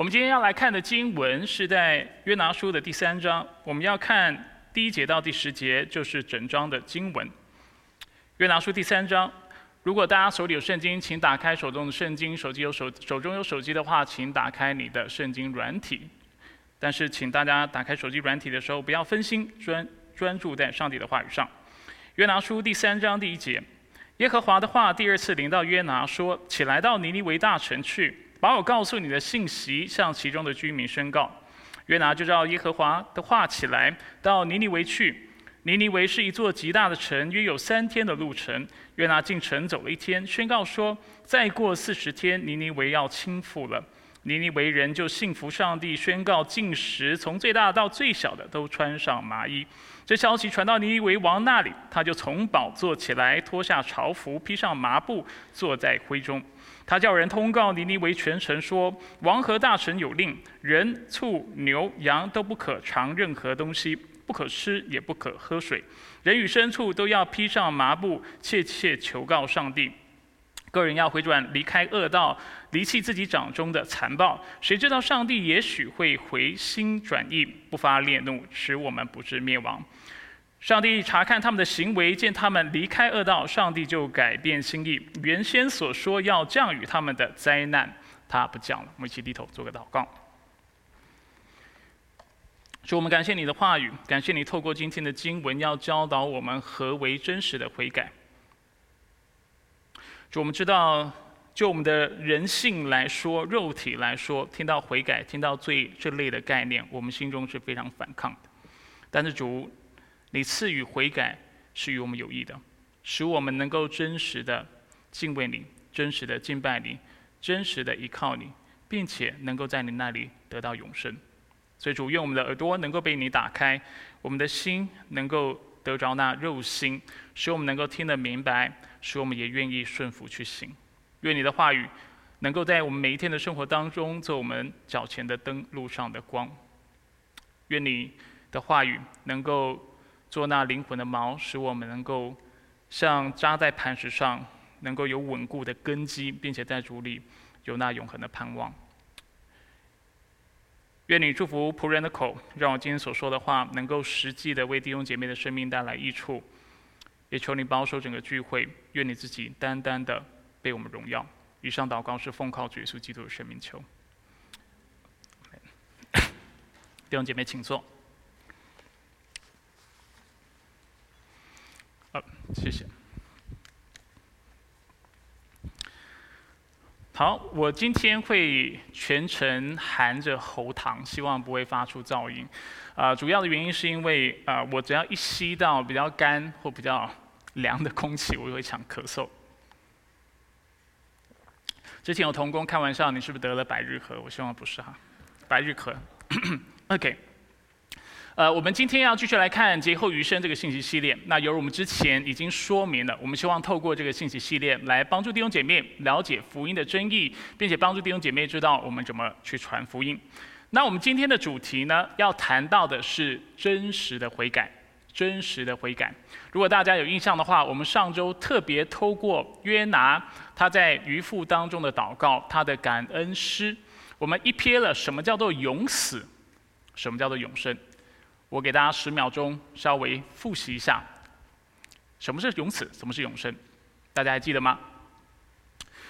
我们今天要来看的经文是在约拿书的第三章，我们要看第一节到第十节，就是整章的经文。约拿书第三章，如果大家手里有圣经，请打开手中的圣经；手机有手手中有手机的话，请打开你的圣经软体。但是，请大家打开手机软体的时候，不要分心，专专注在上帝的话语上。约拿书第三章第一节，耶和华的话第二次临到约拿说：“起来到尼尼微大城去，把我告诉你的信息向其中的居民宣告。”约拿就照耶和华的话起来，到尼尼微去。尼尼微是一座极大的城，约有三天的路程。约拿进城走了一天，宣告说：“再过四十天，尼尼微要倾覆了。”尼尼微人就信服上帝，宣告禁食，从最大到最小的都穿上麻衣。这消息传到尼尼微王那里，他就从宝座起来，脱下朝服，披上麻布，坐在灰中。他叫人通告尼尼微全城说：王和大臣有令，人、畜、牛、羊都不可尝任何东西，不可吃，也不可喝水。人与牲畜都要披上麻布，切切求告上帝。个人要回转，离开恶道，离弃自己掌中的残暴。谁知道上帝也许会回心转意，不发烈怒，使我们不致灭亡。上帝查看他们的行为，见他们离开恶道，上帝就改变心意。原先所说要降雨他们的灾难，他不降了。我们一起低头做个祷告。主，我们感谢你的话语，感谢你透过今天的经文，要教导我们何为真实的悔改。主，我们知道，就我们的人性来说，肉体来说，听到悔改、听到罪这类的概念，我们心中是非常反抗的。但是主，你赐予悔改是与我们有益的，使我们能够真实的敬畏你，真实的敬拜你，真实的依靠你，并且能够在你那里得到永生。所以主，愿我们的耳朵能够被你打开，我们的心能够得着那肉心，使我们能够听得明白。使我们也愿意顺服去行，愿你的话语能够在我们每一天的生活当中做我们脚前的灯，路上的光。愿你的话语能够做那灵魂的锚，使我们能够像扎在磐石上，能够有稳固的根基，并且在主里有那永恒的盼望。愿你祝福仆人的口，让我今天所说的话能够实际的为弟兄姐妹的生命带来益处。也求你保守整个聚会，愿你自己单单的被我们荣耀。以上祷告是奉靠主耶稣基督的生命求。弟兄姐妹，请坐。好，谢谢。好，我今天会全程含着喉糖，希望不会发出噪音。啊，主要的原因是因为啊，我只要一吸到比较干或比较凉的空气，我就会想咳嗽。之前有童工开玩笑，你是不是得了百日咳？我希望不是哈，百日咳。OK，呃，我们今天要继续来看劫后余生这个信息系列。那由于我们之前已经说明了，我们希望透过这个信息系列来帮助弟兄姐妹了解福音的真意，并且帮助弟兄姐妹知道我们怎么去传福音。那我们今天的主题呢，要谈到的是真实的悔改，真实的悔改。如果大家有印象的话，我们上周特别透过约拿他在渔父当中的祷告，他的感恩诗，我们一瞥了什么叫做永死，什么叫做永生。我给大家十秒钟，稍微复习一下，什么是永死，什么是永生，大家还记得吗？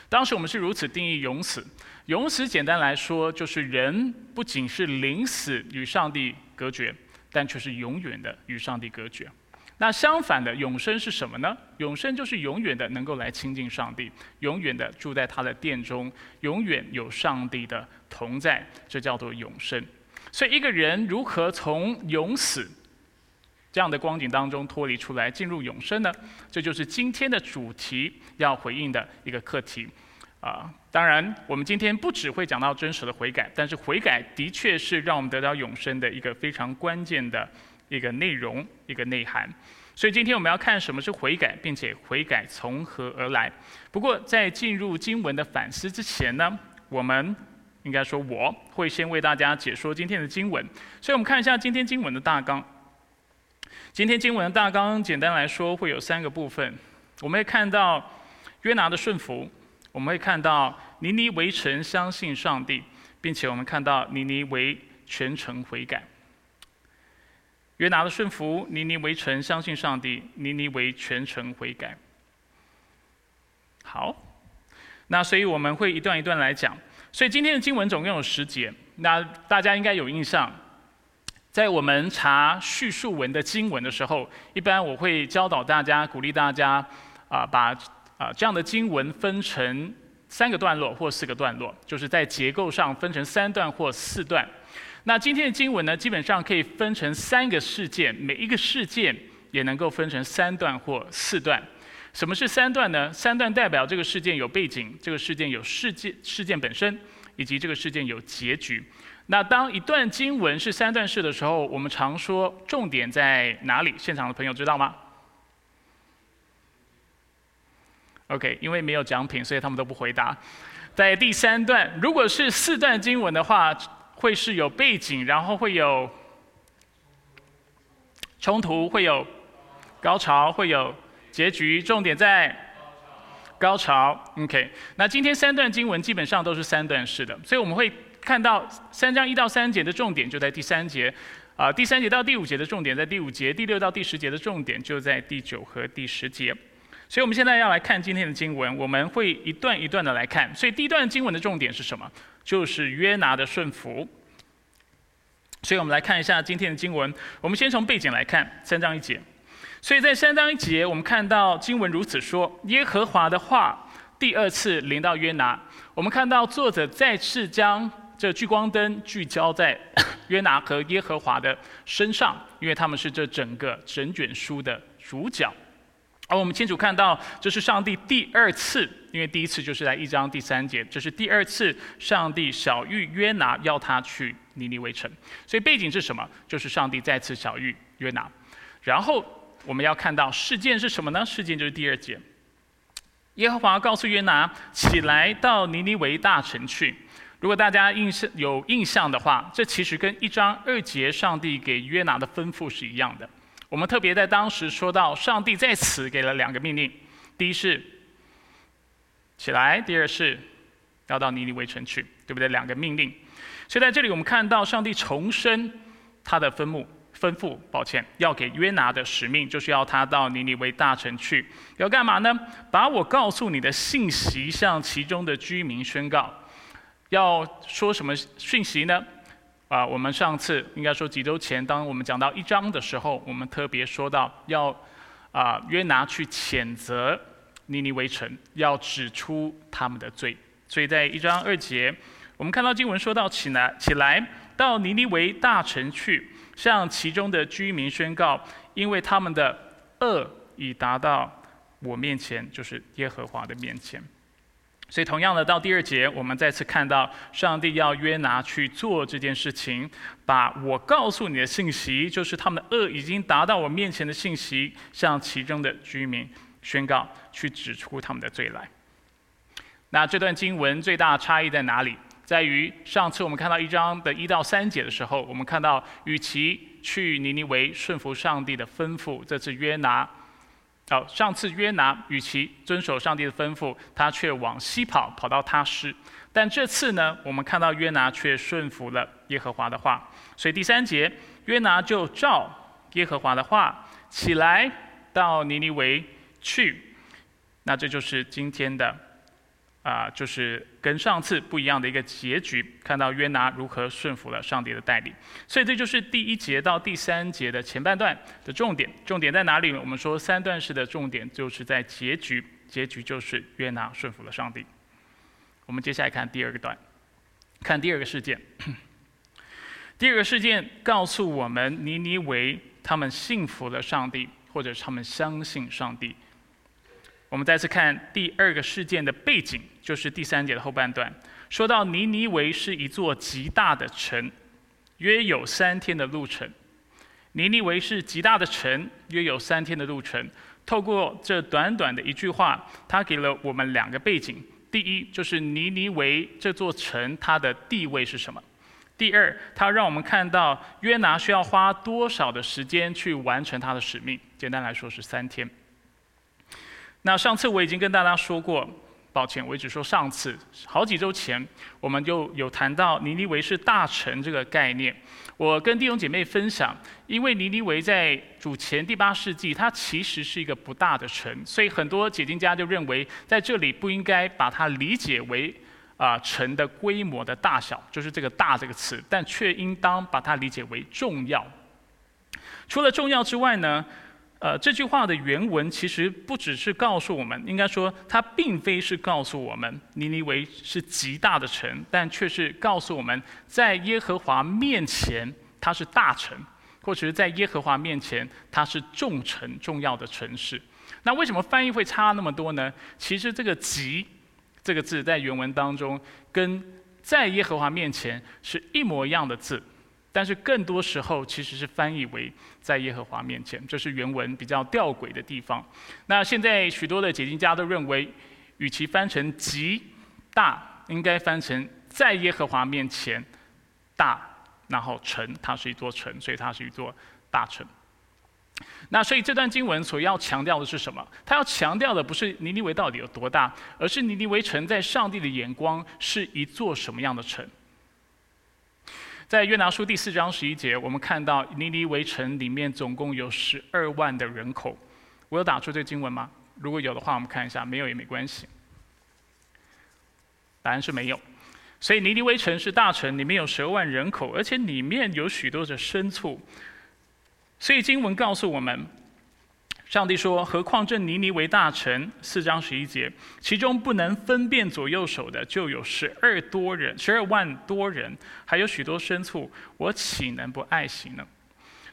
当时我们是如此定义永死。永死简单来说，就是人不仅是临死与上帝隔绝，但却是永远的与上帝隔绝。那相反的，永生是什么呢？永生就是永远的能够来亲近上帝，永远的住在他的殿中，永远有上帝的同在，这叫做永生。所以，一个人如何从永死这样的光景当中脱离出来，进入永生呢？这就是今天的主题要回应的一个课题。啊，当然，我们今天不只会讲到真实的悔改，但是悔改的确是让我们得到永生的一个非常关键的一个内容、一个内涵。所以今天我们要看什么是悔改，并且悔改从何而来。不过在进入经文的反思之前呢，我们应该说我会先为大家解说今天的经文。所以我们看一下今天经文的大纲。今天经文的大纲简单来说会有三个部分，我们会看到约拿的顺服。我们会看到尼尼围城相信上帝，并且我们看到尼尼为全城悔改。约拿的顺服，尼尼为城相信上帝，尼尼为全城悔改。好，那所以我们会一段一段来讲。所以今天的经文总共有十节，那大家应该有印象。在我们查叙述文的经文的时候，一般我会教导大家，鼓励大家啊，把啊这样的经文分成三个段落或四个段落，就是在结构上分成三段或四段。那今天的经文呢，基本上可以分成三个事件，每一个事件也能够分成三段或四段。什么是三段呢？三段代表这个事件有背景，这个事件有事件事件本身，以及这个事件有结局。那当一段经文是三段式的时候，我们常说重点在哪里？现场的朋友知道吗？OK，因为没有奖品，所以他们都不回答。在第三段，如果是四段经文的话，会是有背景，然后会有冲突，会有高潮，会有结局。重点在高潮。OK，那今天三段经文基本上都是三段式的，所以我们会。看到三章一到三节的重点就在第三节，啊，第三节到第五节的重点在第五节，第六到第十节的重点就在第九和第十节。所以我们现在要来看今天的经文，我们会一段一段的来看。所以第一段经文的重点是什么？就是约拿的顺服。所以我们来看一下今天的经文。我们先从背景来看，三章一节。所以在三章一节，我们看到经文如此说：耶和华的话第二次临到约拿。我们看到作者再次将这聚光灯聚焦在约拿和耶和华的身上，因为他们是这整个整卷书的主角。而我们清楚看到，这是上帝第二次，因为第一次就是在一章第三节，这是第二次上帝小玉约拿要他去尼尼微城。所以背景是什么？就是上帝再次小玉约拿。然后我们要看到事件是什么呢？事件就是第二节，耶和华告诉约拿起来到尼尼微大城去。如果大家印象有印象的话，这其实跟一章二节上帝给约拿的吩咐是一样的。我们特别在当时说到，上帝在此给了两个命令：第一是起来，第二是要到尼尼微城去，对不对？两个命令。所以在这里我们看到，上帝重申他的吩咐，吩咐，抱歉，要给约拿的使命，就是要他到尼尼微大城去，要干嘛呢？把我告诉你的信息向其中的居民宣告。要说什么讯息呢？啊，我们上次应该说几周前，当我们讲到一章的时候，我们特别说到要啊约拿去谴责尼尼微城，要指出他们的罪。所以在一章二节，我们看到经文说到起来起来到尼尼微大城去，向其中的居民宣告，因为他们的恶已达到我面前，就是耶和华的面前。所以，同样的，到第二节，我们再次看到上帝要约拿去做这件事情，把我告诉你的信息，就是他们的恶已经达到我面前的信息，向其中的居民宣告，去指出他们的罪来。那这段经文最大的差异在哪里？在于上次我们看到一章的一到三节的时候，我们看到，与其去尼尼微顺服上帝的吩咐，这次约拿。好，上次约拿与其遵守上帝的吩咐，他却往西跑，跑到他施。但这次呢，我们看到约拿却顺服了耶和华的话。所以第三节，约拿就照耶和华的话起来到尼尼微去。那这就是今天的。啊，就是跟上次不一样的一个结局，看到约拿如何顺服了上帝的带领，所以这就是第一节到第三节的前半段的重点。重点在哪里？我们说三段式的重点就是在结局，结局就是约拿顺服了上帝。我们接下来看第二个段，看第二个事件。第二个事件告诉我们，尼尼为他们信服了上帝，或者他们相信上帝。我们再次看第二个事件的背景，就是第三节的后半段，说到尼尼维是一座极大的城，约有三天的路程。尼尼维是极大的城，约有三天的路程。透过这短短的一句话，他给了我们两个背景：第一，就是尼尼维这座城它的地位是什么；第二，他让我们看到约拿需要花多少的时间去完成他的使命。简单来说是三天。那上次我已经跟大家说过，抱歉，我只说上次好几周前，我们就有谈到尼尼维是大城这个概念。我跟弟兄姐妹分享，因为尼尼维在主前第八世纪，它其实是一个不大的城，所以很多解经家就认为，在这里不应该把它理解为啊城的规模的大小，就是这个“大”这个词，但却应当把它理解为重要。除了重要之外呢？呃，这句话的原文其实不只是告诉我们，应该说它并非是告诉我们尼尼微是极大的城，但却是告诉我们在耶和华面前它是大城，或者是在耶和华面前它是重城重要的城市。那为什么翻译会差那么多呢？其实这个“极”这个字在原文当中跟在耶和华面前是一模一样的字。但是更多时候其实是翻译为在耶和华面前，这是原文比较吊诡的地方。那现在许多的解经家都认为，与其翻成极大，应该翻成在耶和华面前大，然后城，它是一座城，所以它是一座大城。那所以这段经文所要强调的是什么？它要强调的不是尼尼微到底有多大，而是尼尼微城在上帝的眼光是一座什么样的城。在约拿书第四章十一节，我们看到尼尼微城里面总共有十二万的人口。我有打出这个经文吗？如果有的话，我们看一下；没有也没关系。答案是没有。所以尼尼微城是大城，里面有十二万人口，而且里面有许多的牲畜。所以经文告诉我们。上帝说：“何况这尼尼为大臣，四章十一节，其中不能分辨左右手的，就有十二多人，十二万多人，还有许多牲畜，我岂能不爱惜呢？”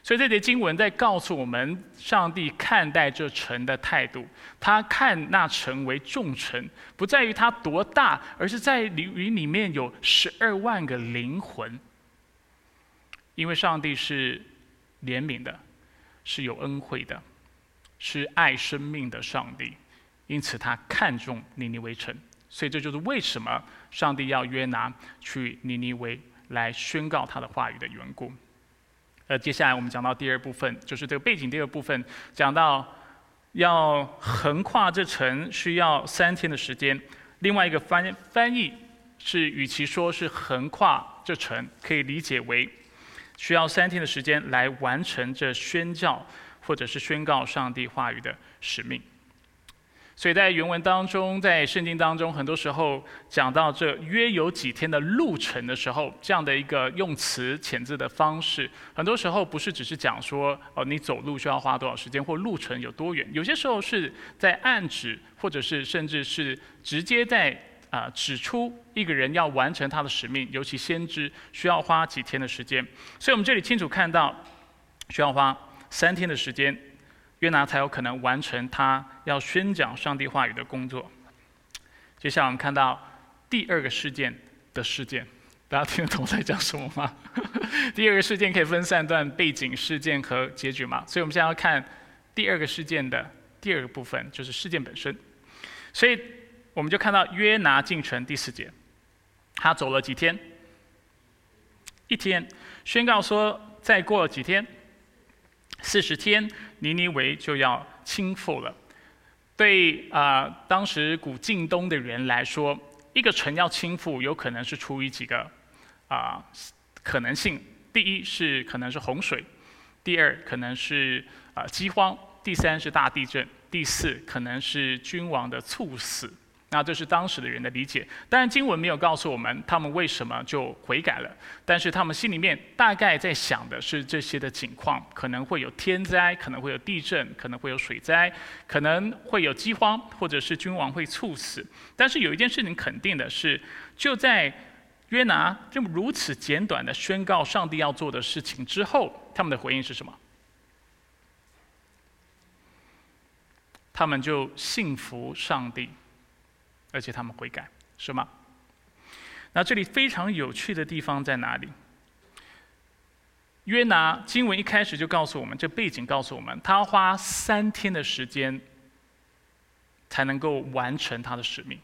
所以这节经文在告诉我们，上帝看待这城的态度。他看那城为重城，不在于它多大，而是在于里面有十二万个灵魂。因为上帝是怜悯的，是有恩惠的。是爱生命的上帝，因此他看重尼尼微城，所以这就是为什么上帝要约拿去尼尼微来宣告他的话语的缘故。呃，接下来我们讲到第二部分，就是这个背景第二部分，讲到要横跨这城需要三天的时间。另外一个翻翻译是，与其说是横跨这城，可以理解为需要三天的时间来完成这宣教。或者是宣告上帝话语的使命，所以在原文当中，在圣经当中，很多时候讲到这约有几天的路程的时候，这样的一个用词遣字的方式，很多时候不是只是讲说哦，你走路需要花多少时间，或路程有多远，有些时候是在暗指，或者是甚至是直接在啊指出一个人要完成他的使命，尤其先知需要花几天的时间。所以我们这里清楚看到需要花。三天的时间，约拿才有可能完成他要宣讲上帝话语的工作。接下来我们看到第二个事件的事件，大家听得懂我在讲什么吗？第二个事件可以分三段背景事件和结局嘛？所以我们现在要看第二个事件的第二个部分，就是事件本身。所以我们就看到约拿进城第四节，他走了几天？一天，宣告说再过几天。四十天，尼尼维就要倾覆了。对啊，当时古晋东的人来说，一个城要倾覆，有可能是出于几个啊可能性。第一是可能是洪水，第二可能是啊饥荒，第三是大地震，第四可能是君王的猝死。那这是当时的人的理解，当然经文没有告诉我们他们为什么就悔改了，但是他们心里面大概在想的是这些的情况，可能会有天灾，可能会有地震，可能会有水灾，可能会有饥荒，或者是君王会猝死。但是有一件事情肯定的是，就在约拿这么如此简短的宣告上帝要做的事情之后，他们的回应是什么？他们就信服上帝。而且他们悔改，是吗？那这里非常有趣的地方在哪里？约拿经文一开始就告诉我们，这背景告诉我们，他花三天的时间才能够完成他的使命。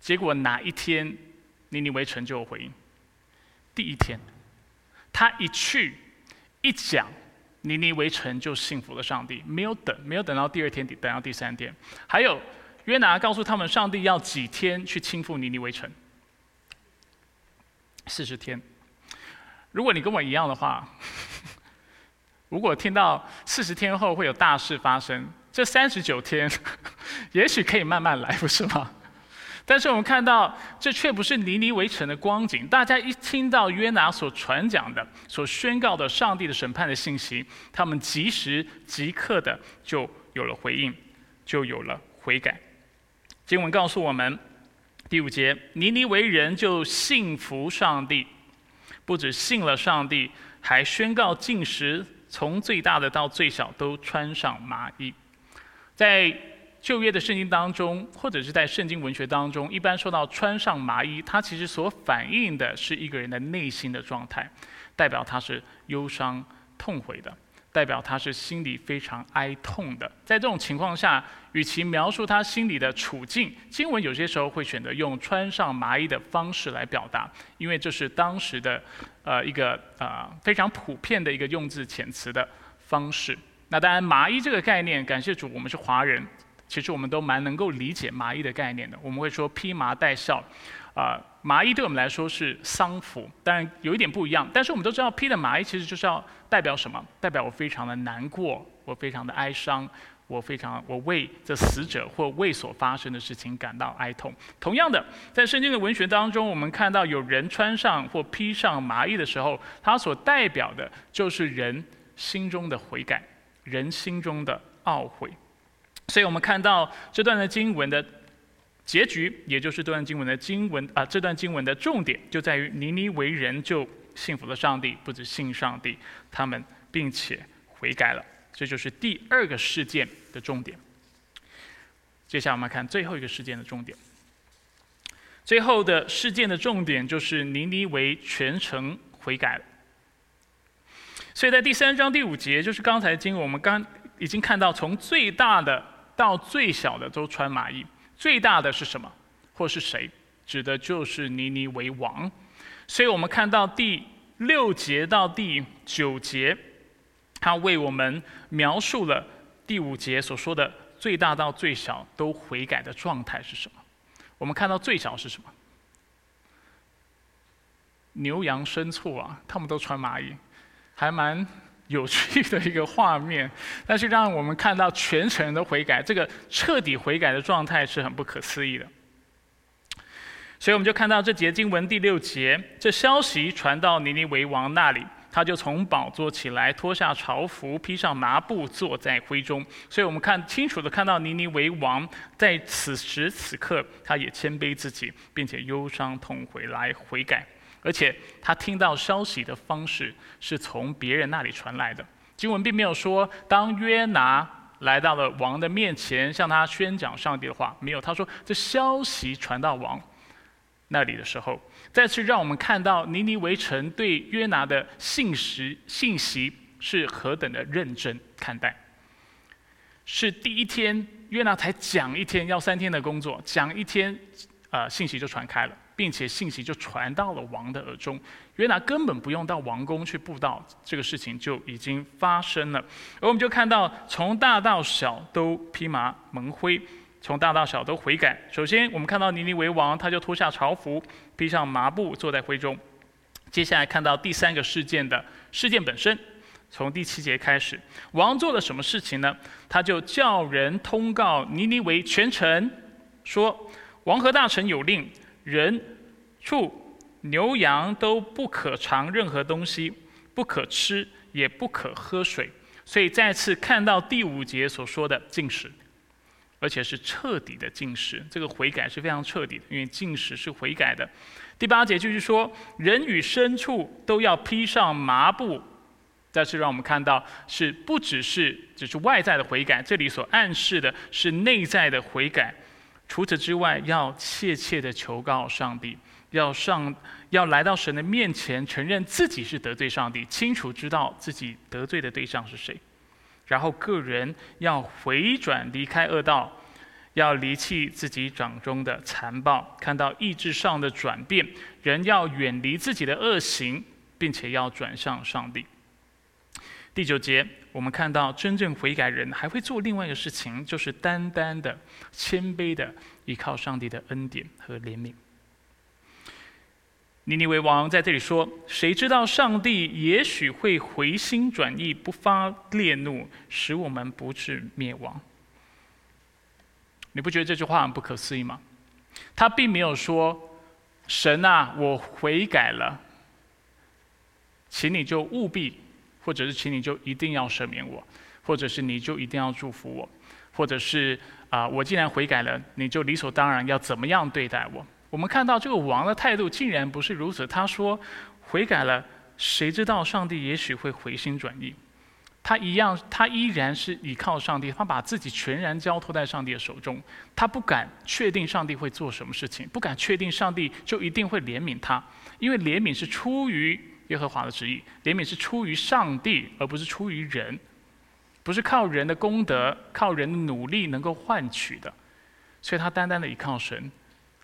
结果哪一天尼尼微城就有回应？第一天，他一去一讲，尼尼微城就信服了上帝，没有等，没有等到第二天，等到第三天，还有。约拿告诉他们，上帝要几天去倾覆尼尼微城？四十天。如果你跟我一样的话，如果听到四十天后会有大事发生，这三十九天，也许可以慢慢来，不是吗？但是我们看到，这却不是尼尼围城的光景。大家一听到约拿所传讲的、所宣告的上帝的审判的信息，他们即时即刻的就有了回应，就有了悔改。经文告诉我们，第五节，尼尼为人就信服上帝，不止信了上帝，还宣告禁食，从最大的到最小都穿上麻衣，在。旧约的圣经当中，或者是在圣经文学当中，一般说到穿上麻衣，它其实所反映的是一个人的内心的状态，代表他是忧伤痛悔的，代表他是心里非常哀痛的。在这种情况下，与其描述他心里的处境，经文有些时候会选择用穿上麻衣的方式来表达，因为这是当时的呃一个呃非常普遍的一个用字遣词的方式。那当然，麻衣这个概念，感谢主，我们是华人。其实我们都蛮能够理解麻衣的概念的。我们会说披麻戴孝，啊，麻衣对我们来说是丧服，当然有一点不一样。但是我们都知道，披的麻衣其实就是要代表什么？代表我非常的难过，我非常的哀伤，我非常我为这死者或为所发生的事情感到哀痛。同样的，在圣经的文学当中，我们看到有人穿上或披上麻衣的时候，它所代表的就是人心中的悔改，人心中的懊悔。所以我们看到这段的经文的结局，也就是这段经文的经文啊，这段经文的重点就在于尼尼为人就信服了上帝，不止信上帝，他们并且悔改了。这就是第二个事件的重点。接下来我们看最后一个事件的重点。最后的事件的重点就是尼尼为全城悔改了。所以在第三章第五节，就是刚才经文我们刚已经看到，从最大的。到最小的都穿麻衣，最大的是什么，或是谁？指的就是尼尼为王。所以我们看到第六节到第九节，他为我们描述了第五节所说的最大到最小都悔改的状态是什么。我们看到最小是什么？牛羊牲畜啊，他们都穿麻衣，还蛮。有趣的一个画面，但是让我们看到全城的悔改，这个彻底悔改的状态是很不可思议的。所以我们就看到这节经文第六节，这消息传到尼尼为王那里，他就从宝座起来，脱下朝服，披上麻布，坐在灰中。所以我们看清楚的看到尼尼为王在此时此刻，他也谦卑自己，并且忧伤痛悔来悔改。而且他听到消息的方式是从别人那里传来的。经文并没有说，当约拿来到了王的面前，向他宣讲上帝的话，没有。他说，这消息传到王那里的时候，再次让我们看到尼尼微城对约拿的信实信息是何等的认真看待。是第一天约拿才讲一天，要三天的工作，讲一天，呃，信息就传开了。并且信息就传到了王的耳中，约拿根本不用到王宫去布道，这个事情就已经发生了。而我们就看到，从大到小都披麻蒙灰，从大到小都悔改。首先，我们看到尼尼为王，他就脱下朝服，披上麻布，坐在灰中。接下来看到第三个事件的事件本身，从第七节开始，王做了什么事情呢？他就叫人通告尼尼为全城，说王和大臣有令。人、畜、牛羊都不可尝任何东西，不可吃，也不可喝水。所以再次看到第五节所说的禁食，而且是彻底的禁食。这个悔改是非常彻底的，因为禁食是悔改的。第八节就是说，人与牲畜都要披上麻布。再次让我们看到，是不只是只是外在的悔改，这里所暗示的是内在的悔改。除此之外，要切切的求告上帝，要上要来到神的面前，承认自己是得罪上帝，清楚知道自己得罪的对象是谁，然后个人要回转离开恶道，要离弃自己掌中的残暴，看到意志上的转变，人要远离自己的恶行，并且要转向上帝。第九节，我们看到真正悔改人还会做另外一个事情，就是单单的、谦卑的依靠上帝的恩典和怜悯。尼尼微王在这里说：“谁知道上帝也许会回心转意，不发烈怒，使我们不至灭亡？”你不觉得这句话很不可思议吗？他并没有说：“神啊，我悔改了，请你就务必，或者是请你就一定要赦免我，或者是你就一定要祝福我，或者是啊，我既然悔改了，你就理所当然要怎么样对待我。”我们看到这个王的态度竟然不是如此。他说：“悔改了，谁知道上帝也许会回心转意。”他一样，他依然是依靠上帝，他把自己全然交托在上帝的手中。他不敢确定上帝会做什么事情，不敢确定上帝就一定会怜悯他，因为怜悯是出于耶和华的旨意，怜悯是出于上帝，而不是出于人，不是靠人的功德、靠人的努力能够换取的。所以他单单的依靠神。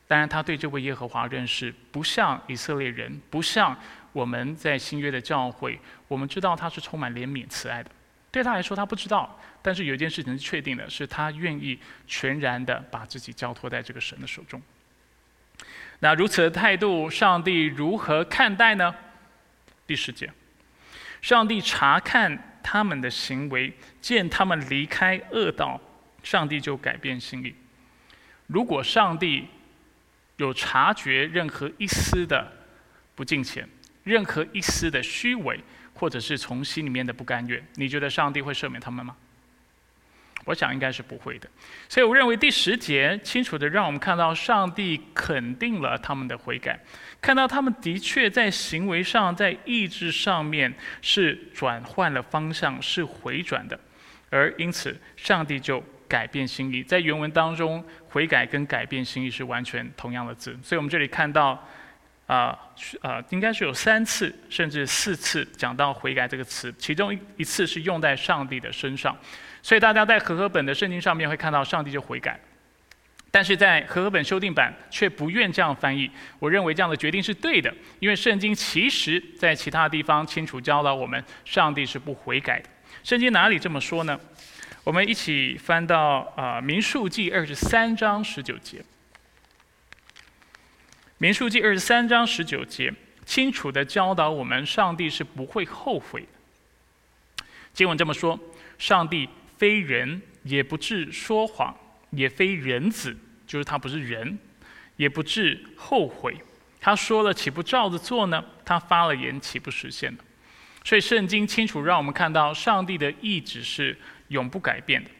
当然，他对这位耶和华认识不像以色列人，不像我们在新约的教会。我们知道他是充满怜悯、慈爱的。对他来说，他不知道，但是有一件事情是确定的，是他愿意全然的把自己交托在这个神的手中。那如此的态度，上帝如何看待呢？第十节，上帝查看他们的行为，见他们离开恶道，上帝就改变心意。如果上帝有察觉任何一丝的不敬虔，任何一丝的虚伪，或者是从心里面的不甘愿，你觉得上帝会赦免他们吗？我想应该是不会的。所以我认为第十节清楚的让我们看到，上帝肯定了他们的悔改，看到他们的确在行为上、在意志上面是转换了方向，是回转的，而因此上帝就。改变心意，在原文当中，悔改跟改变心意是完全同样的字，所以我们这里看到，啊，呃，应该是有三次甚至四次讲到悔改这个词，其中一次是用在上帝的身上，所以大家在和合本的圣经上面会看到上帝就悔改，但是在和合本修订版却不愿这样翻译，我认为这样的决定是对的，因为圣经其实在其他地方清楚教导我们，上帝是不悔改的，圣经哪里这么说呢？我们一起翻到啊《民数记》二十三章十九节，《民数记》二十三章十九节清楚的教导我们，上帝是不会后悔的。经文这么说：上帝非人，也不至说谎，也非人子，就是他不是人，也不至后悔。他说了，岂不照着做呢？他发了言，岂不实现呢？所以圣经清楚让我们看到，上帝的意志是。永不改变的。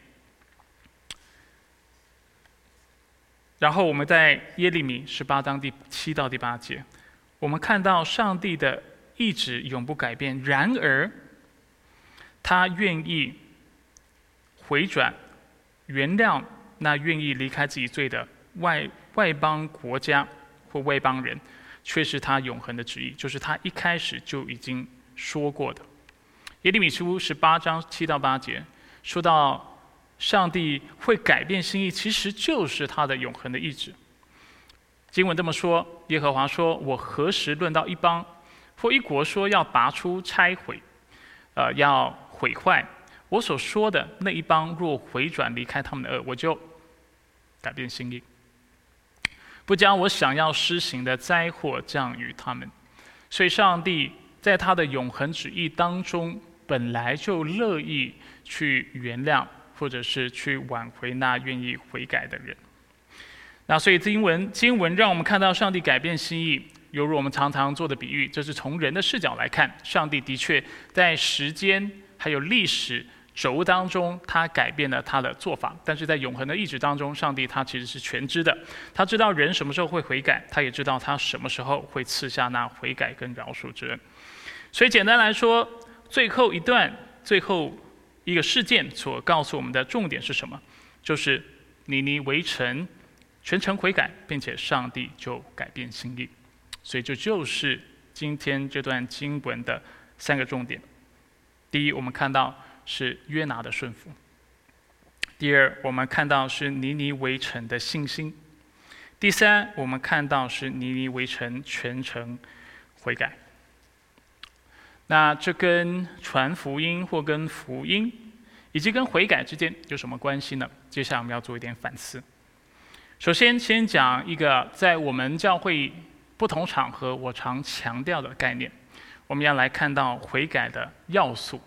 然后我们在耶利米十八章第七到第八节，我们看到上帝的意志永不改变。然而，他愿意回转、原谅那愿意离开自己罪的外外邦国家或外邦人，却是他永恒的旨意，就是他一开始就已经说过的。耶利米书十八章七到八节。说到上帝会改变心意，其实就是他的永恒的意志。经文这么说：耶和华说：“我何时论到一邦或一国说要拔出拆毁，呃，要毁坏？我所说的那一邦若回转离开他们的恶，我就改变心意，不将我想要施行的灾祸降于他们。所以，上帝在他的永恒旨意当中。”本来就乐意去原谅，或者是去挽回那愿意悔改的人。那所以经文经文让我们看到上帝改变心意，犹如我们常常做的比喻，这是从人的视角来看，上帝的确在时间还有历史轴当中，他改变了他的做法。但是在永恒的意志当中，上帝他其实是全知的，他知道人什么时候会悔改，他也知道他什么时候会赐下那悔改跟饶恕之恩。所以简单来说。最后一段，最后一个事件所告诉我们的重点是什么？就是尼尼围城全城悔改，并且上帝就改变心意。所以这就是今天这段经文的三个重点。第一，我们看到是约拿的顺服；第二，我们看到是尼尼围城的信心；第三，我们看到是尼尼围城全城悔改。那这跟传福音或跟福音，以及跟悔改之间有什么关系呢？接下来我们要做一点反思。首先，先讲一个在我们教会不同场合我常强调的概念，我们要来看到悔改的要素。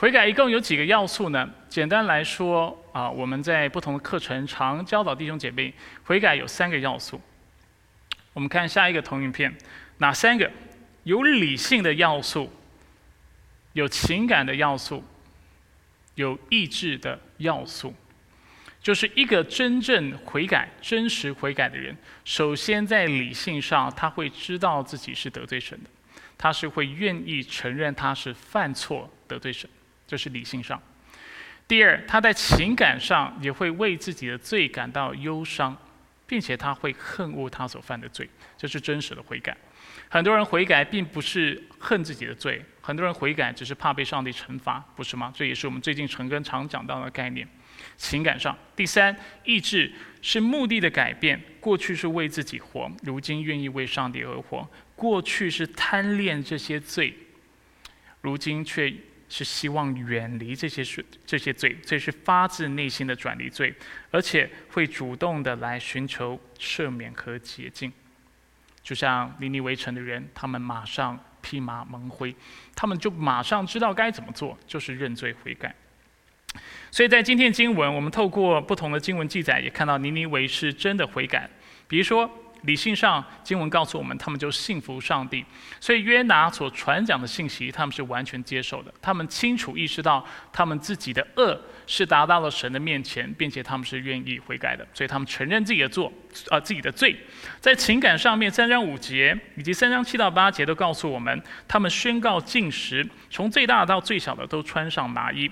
悔改一共有几个要素呢？简单来说啊，我们在不同的课程常教导弟兄姐妹，悔改有三个要素。我们看下一个投影片，哪三个？有理性的要素，有情感的要素，有意志的要素。就是一个真正悔改、真实悔改的人，首先在理性上他会知道自己是得罪神的，他是会愿意承认他是犯错得罪神。这是理性上。第二，他在情感上也会为自己的罪感到忧伤，并且他会恨恶他所犯的罪，这是真实的悔改。很多人悔改并不是恨自己的罪，很多人悔改只是怕被上帝惩罚，不是吗？这也是我们最近陈根常讲到的概念。情感上，第三，意志是目的的改变。过去是为自己活，如今愿意为上帝而活。过去是贪恋这些罪，如今却。是希望远离这些罪，这些罪，这是发自内心的转离罪，而且会主动的来寻求赦免和洁净。就像尼尼围城的人，他们马上披麻蒙灰，他们就马上知道该怎么做，就是认罪悔改。所以在今天经文，我们透过不同的经文记载，也看到尼尼维是真的悔改。比如说。理性上，经文告诉我们，他们就信服上帝，所以约拿所传讲的信息，他们是完全接受的。他们清楚意识到，他们自己的恶是达到了神的面前，并且他们是愿意悔改的，所以他们承认自己的做，啊自己的罪。在情感上面，三章五节以及三章七到八节都告诉我们，他们宣告禁食，从最大到最小的都穿上麻衣。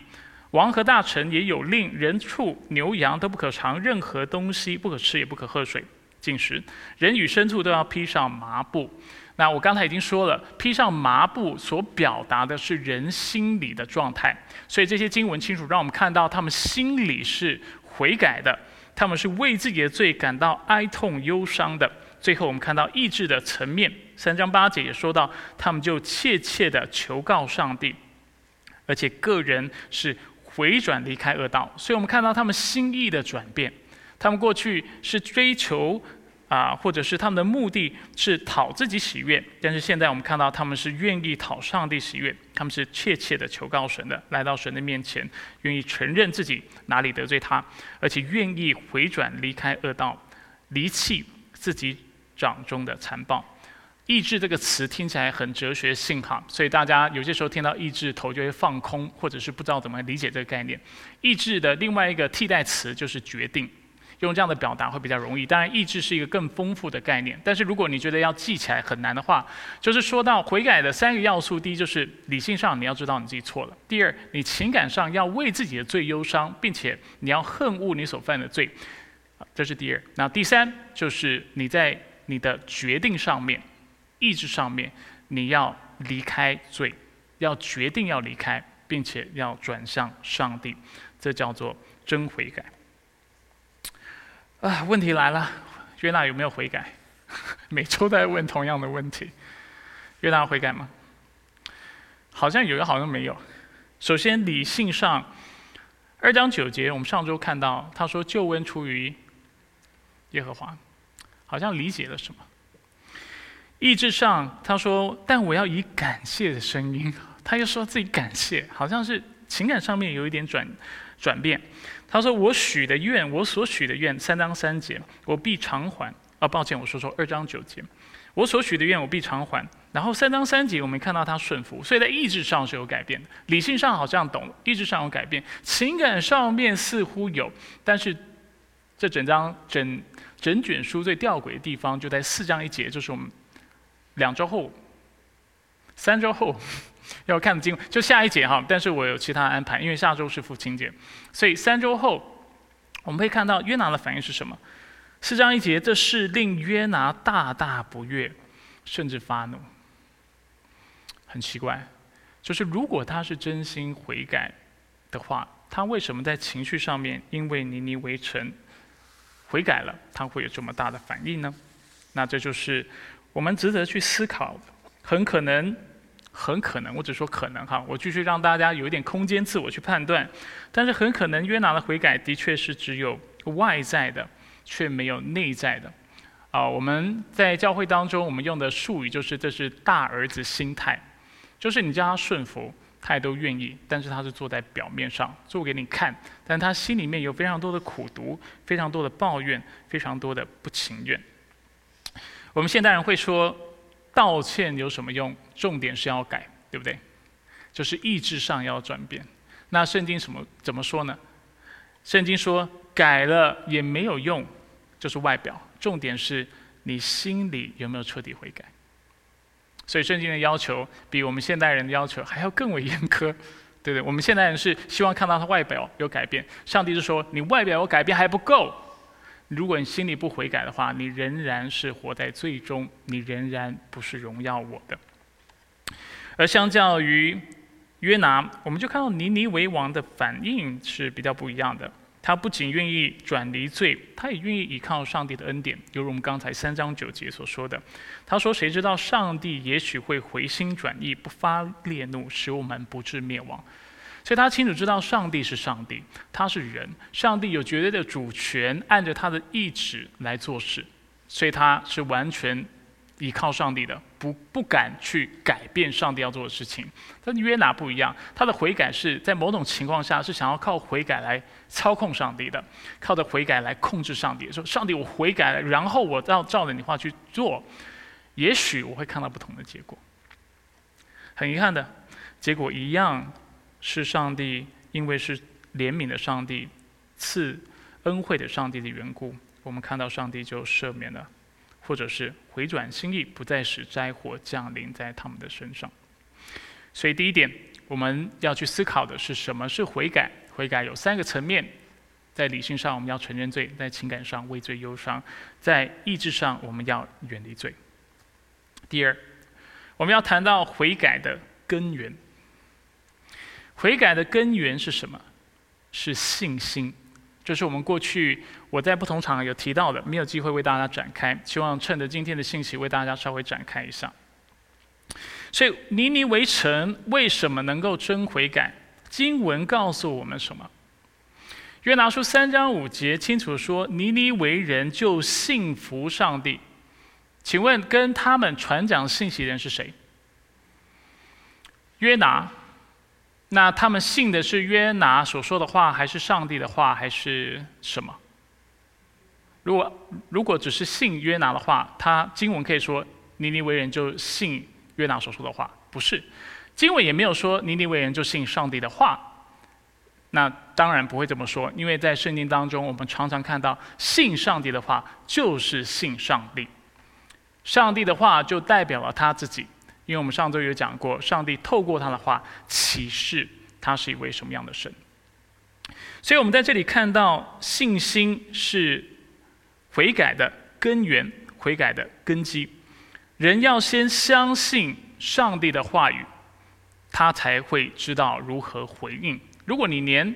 王和大臣也有令，人畜牛羊都不可尝任何东西，不可吃也不可喝水。进食，人与牲畜都要披上麻布。那我刚才已经说了，披上麻布所表达的是人心里的状态。所以这些经文清楚让我们看到，他们心里是悔改的，他们是为自己的罪感到哀痛忧伤的。最后我们看到意志的层面，三章八节也说到，他们就切切的求告上帝，而且个人是回转离开恶道。所以我们看到他们心意的转变。他们过去是追求啊，或者是他们的目的是讨自己喜悦，但是现在我们看到他们是愿意讨上帝喜悦，他们是切切的求告神的，来到神的面前，愿意承认自己哪里得罪他，而且愿意回转离开恶道，离弃自己掌中的残暴。意志这个词听起来很哲学性哈，所以大家有些时候听到意志头就会放空，或者是不知道怎么理解这个概念。意志的另外一个替代词就是决定。用这样的表达会比较容易。当然，意志是一个更丰富的概念。但是，如果你觉得要记起来很难的话，就是说到悔改的三个要素：第一，就是理性上你要知道你自己错了；第二，你情感上要为自己的罪忧伤，并且你要恨恶你所犯的罪，这是第二。那第三，就是你在你的决定上面、意志上面，你要离开罪，要决定要离开，并且要转向上帝，这叫做真悔改。啊，问题来了，约纳有没有悔改？每周在问同样的问题，约纳悔改吗？好像有，又好像没有。首先，理性上，二章九节，我们上周看到他说救恩出于耶和华，好像理解了什么。意志上，他说但我要以感谢的声音，他又说自己感谢，好像是情感上面有一点转转变。他说：“我许的愿，我所许的愿，三章三节，我必偿还。啊，抱歉，我说错，二章九节，我所许的愿，我必偿还。然后三章三节，我们看到他顺服，所以在意志上是有改变的，理性上好像懂，意志上有改变，情感上面似乎有，但是这整张整整卷书最吊诡的地方就在四章一节，就是我们两周后、三周后。”要看经就下一节哈，但是我有其他安排，因为下周是父亲节，所以三周后我们会看到约拿的反应是什么？四章一节，这是令约拿大大不悦，甚至发怒。很奇怪，就是如果他是真心悔改的话，他为什么在情绪上面因为尼尼围城悔改了，他会有这么大的反应呢？那这就是我们值得去思考，很可能。很可能，我只说可能哈，我继续让大家有一点空间自我去判断。但是很可能约拿的悔改的确是只有外在的，却没有内在的。啊，我们在教会当中，我们用的术语就是这是大儿子心态，就是你叫他顺服，他也都愿意，但是他是坐在表面上做给你看，但他心里面有非常多的苦毒，非常多的抱怨，非常多的不情愿。我们现代人会说，道歉有什么用？重点是要改，对不对？就是意志上要转变。那圣经什么怎么说呢？圣经说改了也没有用，就是外表。重点是你心里有没有彻底悔改。所以圣经的要求比我们现代人的要求还要更为严苛，对不对？我们现代人是希望看到他外表有改变，上帝是说你外表有改变还不够，如果你心里不悔改的话，你仍然是活在最终，你仍然不是荣耀我的。而相较于约拿，我们就看到尼尼为王的反应是比较不一样的。他不仅愿意转离罪，他也愿意依靠上帝的恩典，犹如我们刚才三章九节所说的。他说：“谁知道上帝也许会回心转意，不发烈怒，使我们不致灭亡。”所以他清楚知道上帝是上帝，他是人，上帝有绝对的主权，按着他的意志来做事，所以他是完全。依靠上帝的，不不敢去改变上帝要做的事情。但约拿不一样，他的悔改是在某种情况下是想要靠悔改来操控上帝的，靠着悔改来控制上帝。说上帝，我悔改了，然后我要照着你话去做，也许我会看到不同的结果。很遗憾的结果一样，是上帝因为是怜悯的上帝，赐恩惠的上帝的缘故，我们看到上帝就赦免了。或者是回转心意，不再使灾祸降临在他们的身上。所以第一点，我们要去思考的是什么是悔改？悔改有三个层面：在理性上，我们要承认罪；在情感上，畏罪忧伤；在意志上，我们要远离罪。第二，我们要谈到悔改的根源。悔改的根源是什么？是信心。就是我们过去我在不同场合有提到的，没有机会为大家展开，希望趁着今天的信息为大家稍微展开一下。所以尼尼围城为什么能够真悔改？经文告诉我们什么？约拿书三章五节清楚说，尼尼为人就信服上帝。请问跟他们传讲信息的人是谁？约拿。那他们信的是约拿所说的话，还是上帝的话，还是什么？如果如果只是信约拿的话，他经文可以说尼尼为人就信约拿所说的话，不是？经文也没有说尼尼为人就信上帝的话。那当然不会这么说，因为在圣经当中，我们常常看到信上帝的话就是信上帝，上帝的话就代表了他自己。因为我们上周有讲过，上帝透过他的话启示他是一位什么样的神，所以我们在这里看到信心是悔改的根源，悔改的根基。人要先相信上帝的话语，他才会知道如何回应。如果你连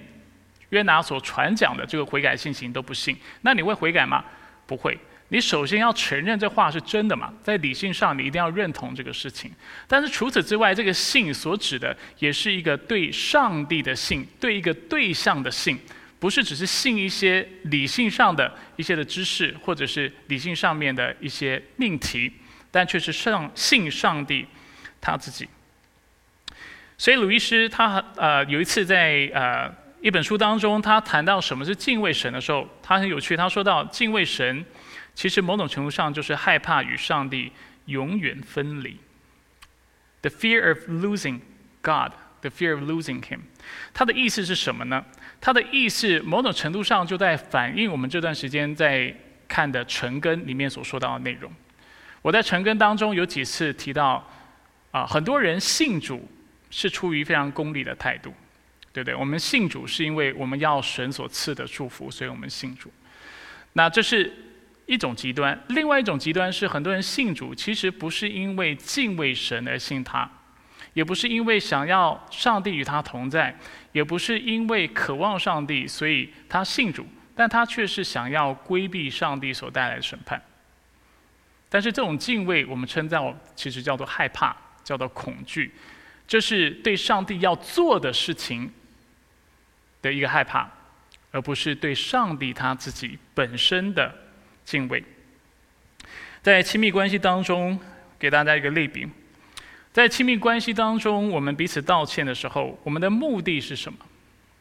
约拿所传讲的这个悔改信心都不信，那你会悔改吗？不会。你首先要承认这话是真的嘛，在理性上你一定要认同这个事情。但是除此之外，这个信所指的也是一个对上帝的信，对一个对象的信，不是只是信一些理性上的一些的知识，或者是理性上面的一些命题，但却是上信上帝他自己。所以鲁伊斯他呃有一次在呃一本书当中，他谈到什么是敬畏神的时候，他很有趣，他说到敬畏神。其实某种程度上就是害怕与上帝永远分离。The fear of losing God, the fear of losing Him。它的意思是什么呢？它的意思某种程度上就在反映我们这段时间在看的《成根》里面所说到的内容。我在《成根》当中有几次提到，啊，很多人信主是出于非常功利的态度，对不对？我们信主是因为我们要神所赐的祝福，所以我们信主。那这是。一种极端，另外一种极端是很多人信主，其实不是因为敬畏神而信他，也不是因为想要上帝与他同在，也不是因为渴望上帝，所以他信主，但他却是想要规避上帝所带来的审判。但是这种敬畏，我们称叫其实叫做害怕，叫做恐惧，这是对上帝要做的事情的一个害怕，而不是对上帝他自己本身的敬畏。在亲密关系当中，给大家一个类比，在亲密关系当中，我们彼此道歉的时候，我们的目的是什么？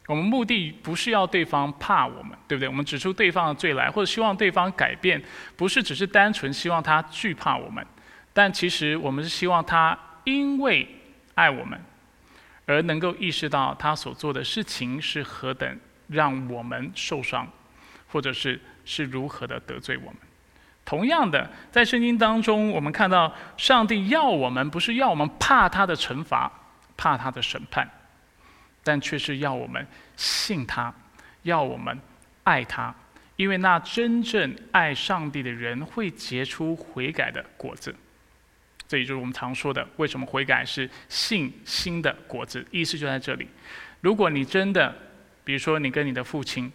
我们目的不是要对方怕我们，对不对？我们指出对方的罪来，或者希望对方改变，不是只是单纯希望他惧怕我们，但其实我们是希望他因为爱我们，而能够意识到他所做的事情是何等让我们受伤，或者是是如何的得罪我们。同样的，在圣经当中，我们看到上帝要我们，不是要我们怕他的惩罚，怕他的审判，但却是要我们信他，要我们爱他，因为那真正爱上帝的人会结出悔改的果子。这也就是我们常说的，为什么悔改是信心的果子？意思就在这里。如果你真的，比如说你跟你的父亲。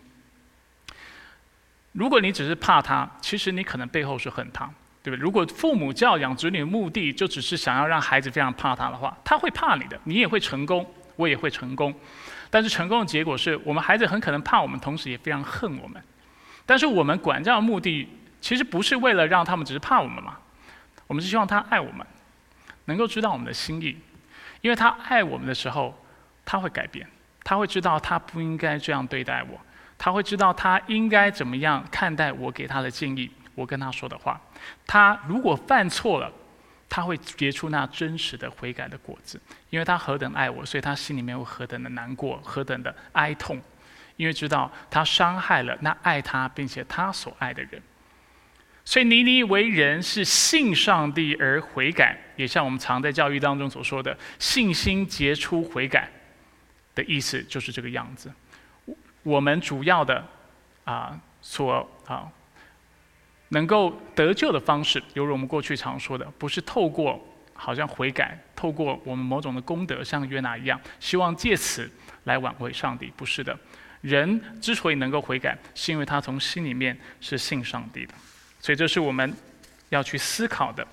如果你只是怕他，其实你可能背后是恨他，对不对？如果父母教养子女的目的就只是想要让孩子非常怕他的话，他会怕你的，你也会成功，我也会成功。但是成功的结果是我们孩子很可能怕我们，同时也非常恨我们。但是我们管教的目的其实不是为了让他们只是怕我们嘛，我们是希望他爱我们，能够知道我们的心意，因为他爱我们的时候，他会改变，他会知道他不应该这样对待我。他会知道他应该怎么样看待我给他的建议，我跟他说的话。他如果犯错了，他会结出那真实的悔改的果子，因为他何等爱我，所以他心里面会何等的难过，何等的哀痛，因为知道他伤害了那爱他并且他所爱的人。所以尼尼为人是信上帝而悔改，也像我们常在教育当中所说的“信心结出悔改”的意思，就是这个样子。我们主要的啊，所啊能够得救的方式，犹如我们过去常说的，不是透过好像悔改，透过我们某种的功德，像约拿一样，希望借此来挽回上帝，不是的。人之所以能够悔改，是因为他从心里面是信上帝的，所以这是我们要去思考的，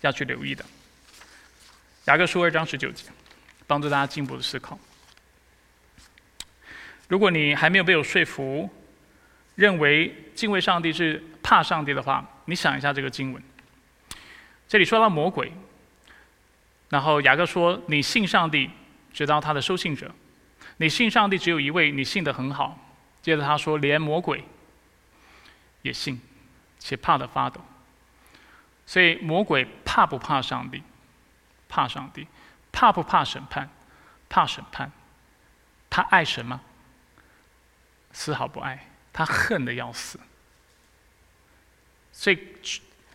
要去留意的。雅各书二章十九节，帮助大家进一步的思考。如果你还没有被我说服，认为敬畏上帝是怕上帝的话，你想一下这个经文。这里说到魔鬼，然后雅各说：“你信上帝，直到他的收信者；你信上帝只有一位，你信得很好。”接着他说：“连魔鬼也信，且怕得发抖。”所以魔鬼怕不怕上帝？怕上帝。怕不怕审判？怕审判。他爱神吗？丝毫不爱，他恨的要死。所以，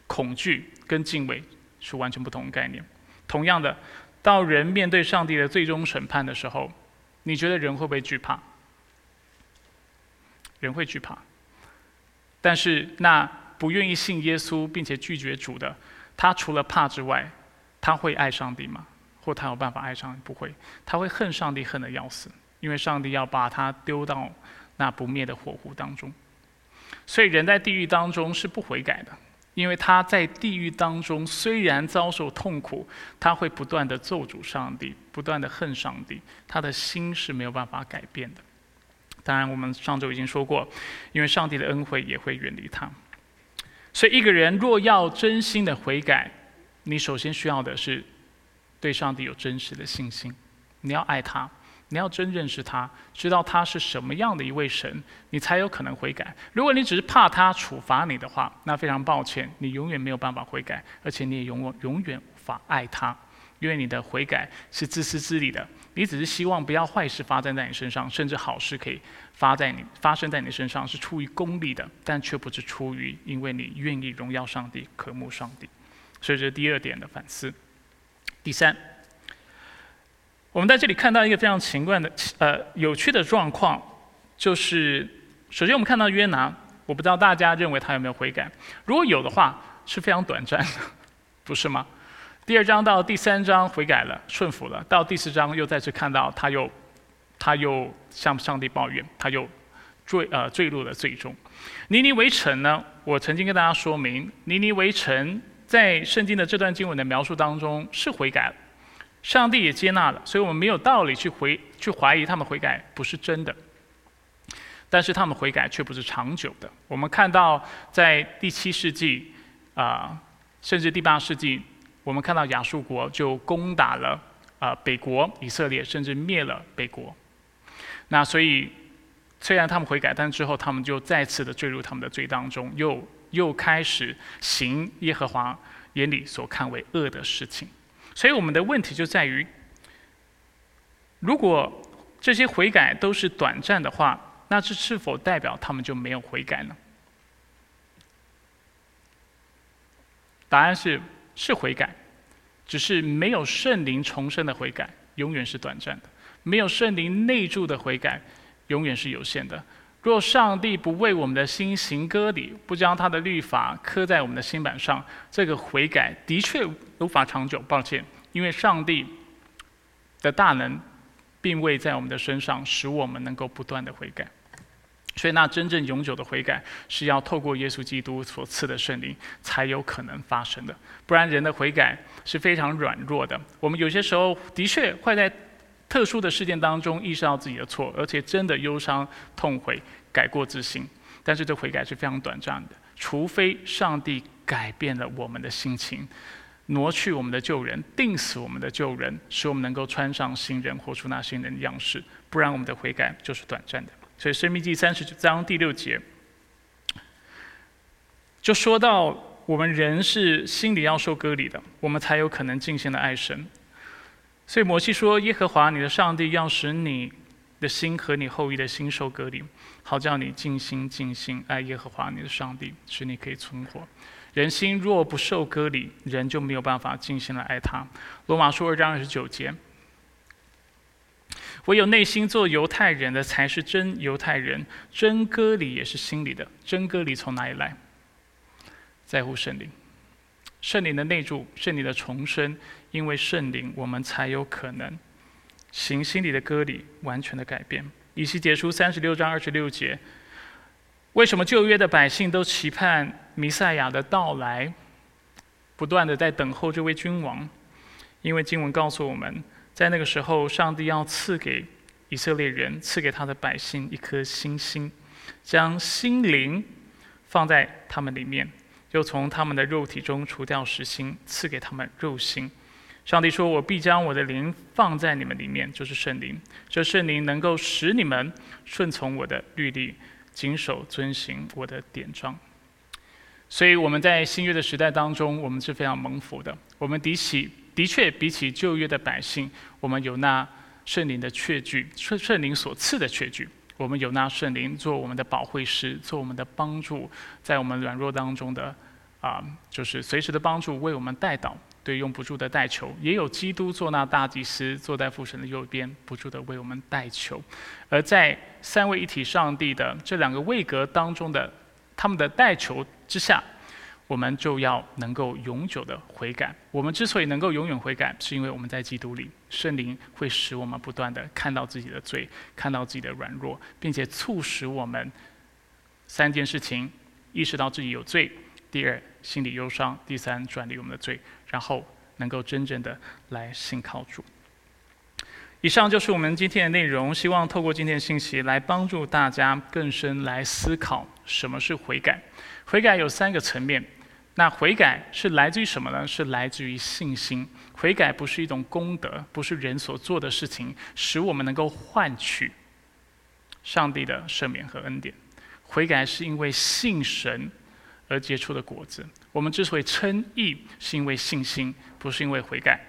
恐惧跟敬畏是完全不同的概念。同样的，到人面对上帝的最终审判的时候，你觉得人会不会惧怕？人会惧怕。但是，那不愿意信耶稣并且拒绝主的，他除了怕之外，他会爱上帝吗？或他有办法爱上？不会，他会恨上帝，恨的要死，因为上帝要把他丢到。那不灭的火湖当中，所以人在地狱当中是不悔改的，因为他在地狱当中虽然遭受痛苦，他会不断的咒诅上帝，不断的恨上帝，他的心是没有办法改变的。当然，我们上周已经说过，因为上帝的恩惠也会远离他。所以，一个人若要真心的悔改，你首先需要的是对上帝有真实的信心，你要爱他。你要真认识他，知道他是什么样的一位神，你才有可能悔改。如果你只是怕他处罚你的话，那非常抱歉，你永远没有办法悔改，而且你也永永远无法爱他，因为你的悔改是自私自利的。你只是希望不要坏事发生在你身上，甚至好事可以发在你发生在你身上，是出于功利的，但却不是出于因为你愿意荣耀上帝、渴慕上帝。所以这是第二点的反思。第三。我们在这里看到一个非常奇怪的、呃有趣的状况，就是首先我们看到约拿，我不知道大家认为他有没有悔改，如果有的话是非常短暂的，不是吗？第二章到第三章悔改了、顺服了，到第四章又再次看到他又他又向上帝抱怨，他又坠呃坠入了最终。尼尼围城呢？我曾经跟大家说明，尼尼围城。在圣经的这段经文的描述当中是悔改了，上帝也接纳了，所以我们没有道理去回去怀疑他们悔改不是真的。但是他们悔改却不是长久的。我们看到在第七世纪啊，甚至第八世纪，我们看到亚述国就攻打了啊北国以色列，甚至灭了北国。那所以虽然他们悔改，但之后他们就再次的坠入他们的罪当中，又又开始行耶和华眼里所看为恶的事情。所以我们的问题就在于，如果这些悔改都是短暂的话，那这是否代表他们就没有悔改呢？答案是是悔改，只是没有圣灵重生的悔改，永远是短暂的；没有圣灵内住的悔改，永远是有限的。若上帝不为我们的心行割礼，不将他的律法刻在我们的心板上，这个悔改的确无法长久。抱歉，因为上帝的大能并未在我们的身上使我们能够不断的悔改。所以，那真正永久的悔改，是要透过耶稣基督所赐的圣灵，才有可能发生的。不然，人的悔改是非常软弱的。我们有些时候的确会在特殊的事件当中意识到自己的错，而且真的忧伤痛悔，改过自新。但是，这悔改是非常短暂的。除非上帝改变了我们的心情，挪去我们的旧人，定死我们的旧人，使我们能够穿上新人，活出那新人的样式。不然，我们的悔改就是短暂的。所以《生命记》三十章第六节，就说到我们人是心里要受割礼的，我们才有可能尽心的爱神。所以摩西说：“耶和华你的上帝要使你的心和你后裔的心受隔离，好叫你尽心尽心爱耶和华你的上帝，使你可以存活。人心若不受隔离，人就没有办法尽心来爱他。”罗马书二章二十九节。唯有内心做犹太人的才是真犹太人，真割礼也是心里的。真割礼从哪里来？在乎圣灵，圣灵的内住，圣灵的重生，因为圣灵，我们才有可能行心里的割礼，完全的改变。以西结书三十六章二十六节，为什么旧约的百姓都期盼弥赛亚的到来，不断的在等候这位君王？因为经文告诉我们。在那个时候，上帝要赐给以色列人、赐给他的百姓一颗新心，将心灵放在他们里面，又从他们的肉体中除掉实心，赐给他们肉心。上帝说：“我必将我的灵放在你们里面，就是圣灵。这圣灵能够使你们顺从我的律例，谨守遵行我的典章。”所以我们在新约的时代当中，我们是非常蒙福的。我们比起的确，比起旧约的百姓，我们有那圣灵的确据，圣圣灵所赐的确据。我们有那圣灵做我们的保惠师，做我们的帮助，在我们软弱当中的啊，就是随时的帮助，为我们带导，对用不住的代求。也有基督做那大祭司，坐在父神的右边，不住的为我们代求。而在三位一体上帝的这两个位格当中的他们的代求之下。我们就要能够永久的悔改。我们之所以能够永远悔改，是因为我们在基督里，圣灵会使我们不断的看到自己的罪，看到自己的软弱，并且促使我们三件事情：意识到自己有罪；第二，心里忧伤；第三，转离我们的罪，然后能够真正的来信靠主。以上就是我们今天的内容。希望透过今天的信息来帮助大家更深来思考什么是悔改。悔改有三个层面，那悔改是来自于什么呢？是来自于信心。悔改不是一种功德，不是人所做的事情，使我们能够换取上帝的赦免和恩典。悔改是因为信神而结出的果子。我们之所以称义，是因为信心，不是因为悔改。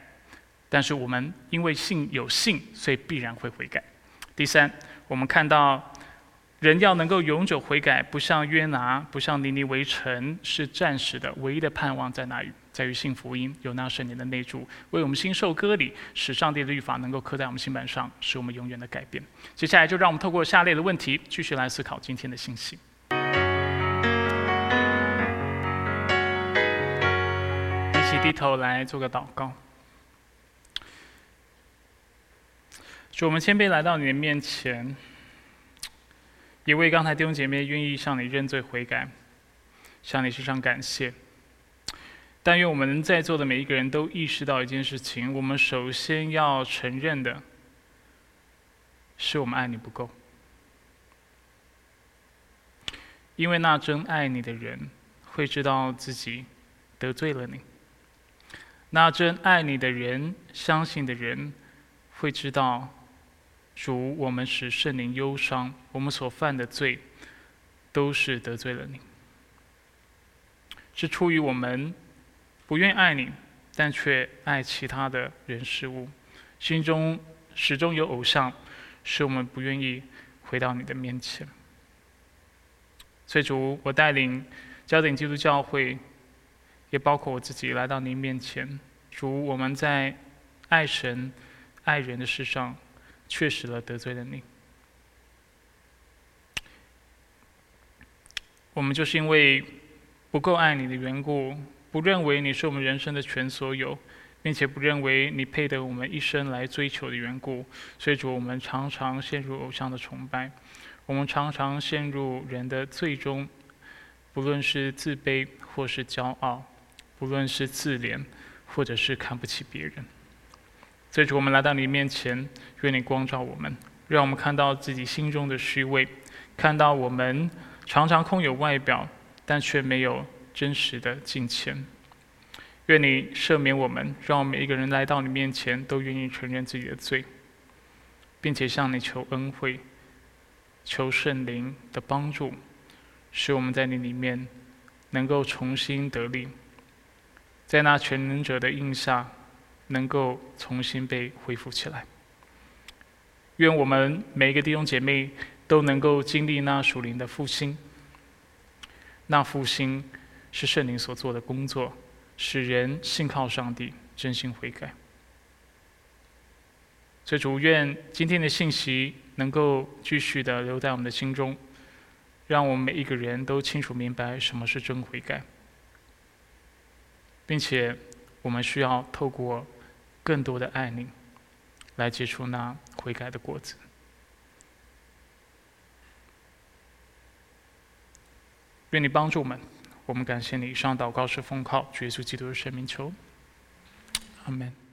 但是我们因为信有信，所以必然会悔改。第三，我们看到。人要能够永久悔改，不像约拿，不像尼尼微城，是暂时的。唯一的盼望在哪里？在于信福音，有那圣灵的内住，为我们新受割礼，使上帝的律法能够刻在我们心板上，使我们永远的改变。接下来就让我们透过下列的问题，继续来思考今天的信息。低头来做个祷告。主，我们谦卑来到你的面前。也为刚才弟兄姐妹愿意向你认罪悔改，向你非常感谢。但愿我们在座的每一个人都意识到一件事情：我们首先要承认的，是我们爱你不够。因为那真爱你的人，会知道自己得罪了你；那真爱你的人，相信的人，会知道主我们使圣灵忧伤，我们所犯的罪，都是得罪了你。是出于我们不愿爱你，但却爱其他的人事物，心中始终有偶像，使我们不愿意回到你的面前。所以主，我带领焦点基督教会，也包括我自己来到您面前。主，我们在爱神、爱人的事上，确实了得罪了你。我们就是因为。不够爱你的缘故，不认为你是我们人生的全所有，并且不认为你配得我们一生来追求的缘故，所以主，我们常常陷入偶像的崇拜，我们常常陷入人的最终，不论是自卑或是骄傲，不论是自怜或者是看不起别人。所以主，我们来到你面前，愿你光照我们，让我们看到自己心中的虚伪，看到我们常常空有外表。但却没有真实的敬虔。愿你赦免我们，让每一个人来到你面前都愿意承认自己的罪，并且向你求恩惠、求圣灵的帮助，使我们在你里面能够重新得力，在那全能者的印下，能够重新被恢复起来。愿我们每一个弟兄姐妹都能够经历那属灵的复兴。那复兴是圣灵所做的工作，使人信靠上帝，真心悔改。所以主愿今天的信息能够继续的留在我们的心中，让我们每一个人都清楚明白什么是真悔改，并且我们需要透过更多的爱你，来结出那悔改的果子。愿你帮助我们，我们感谢你。上祷告是奉靠主耶稣基督的圣名求，阿门。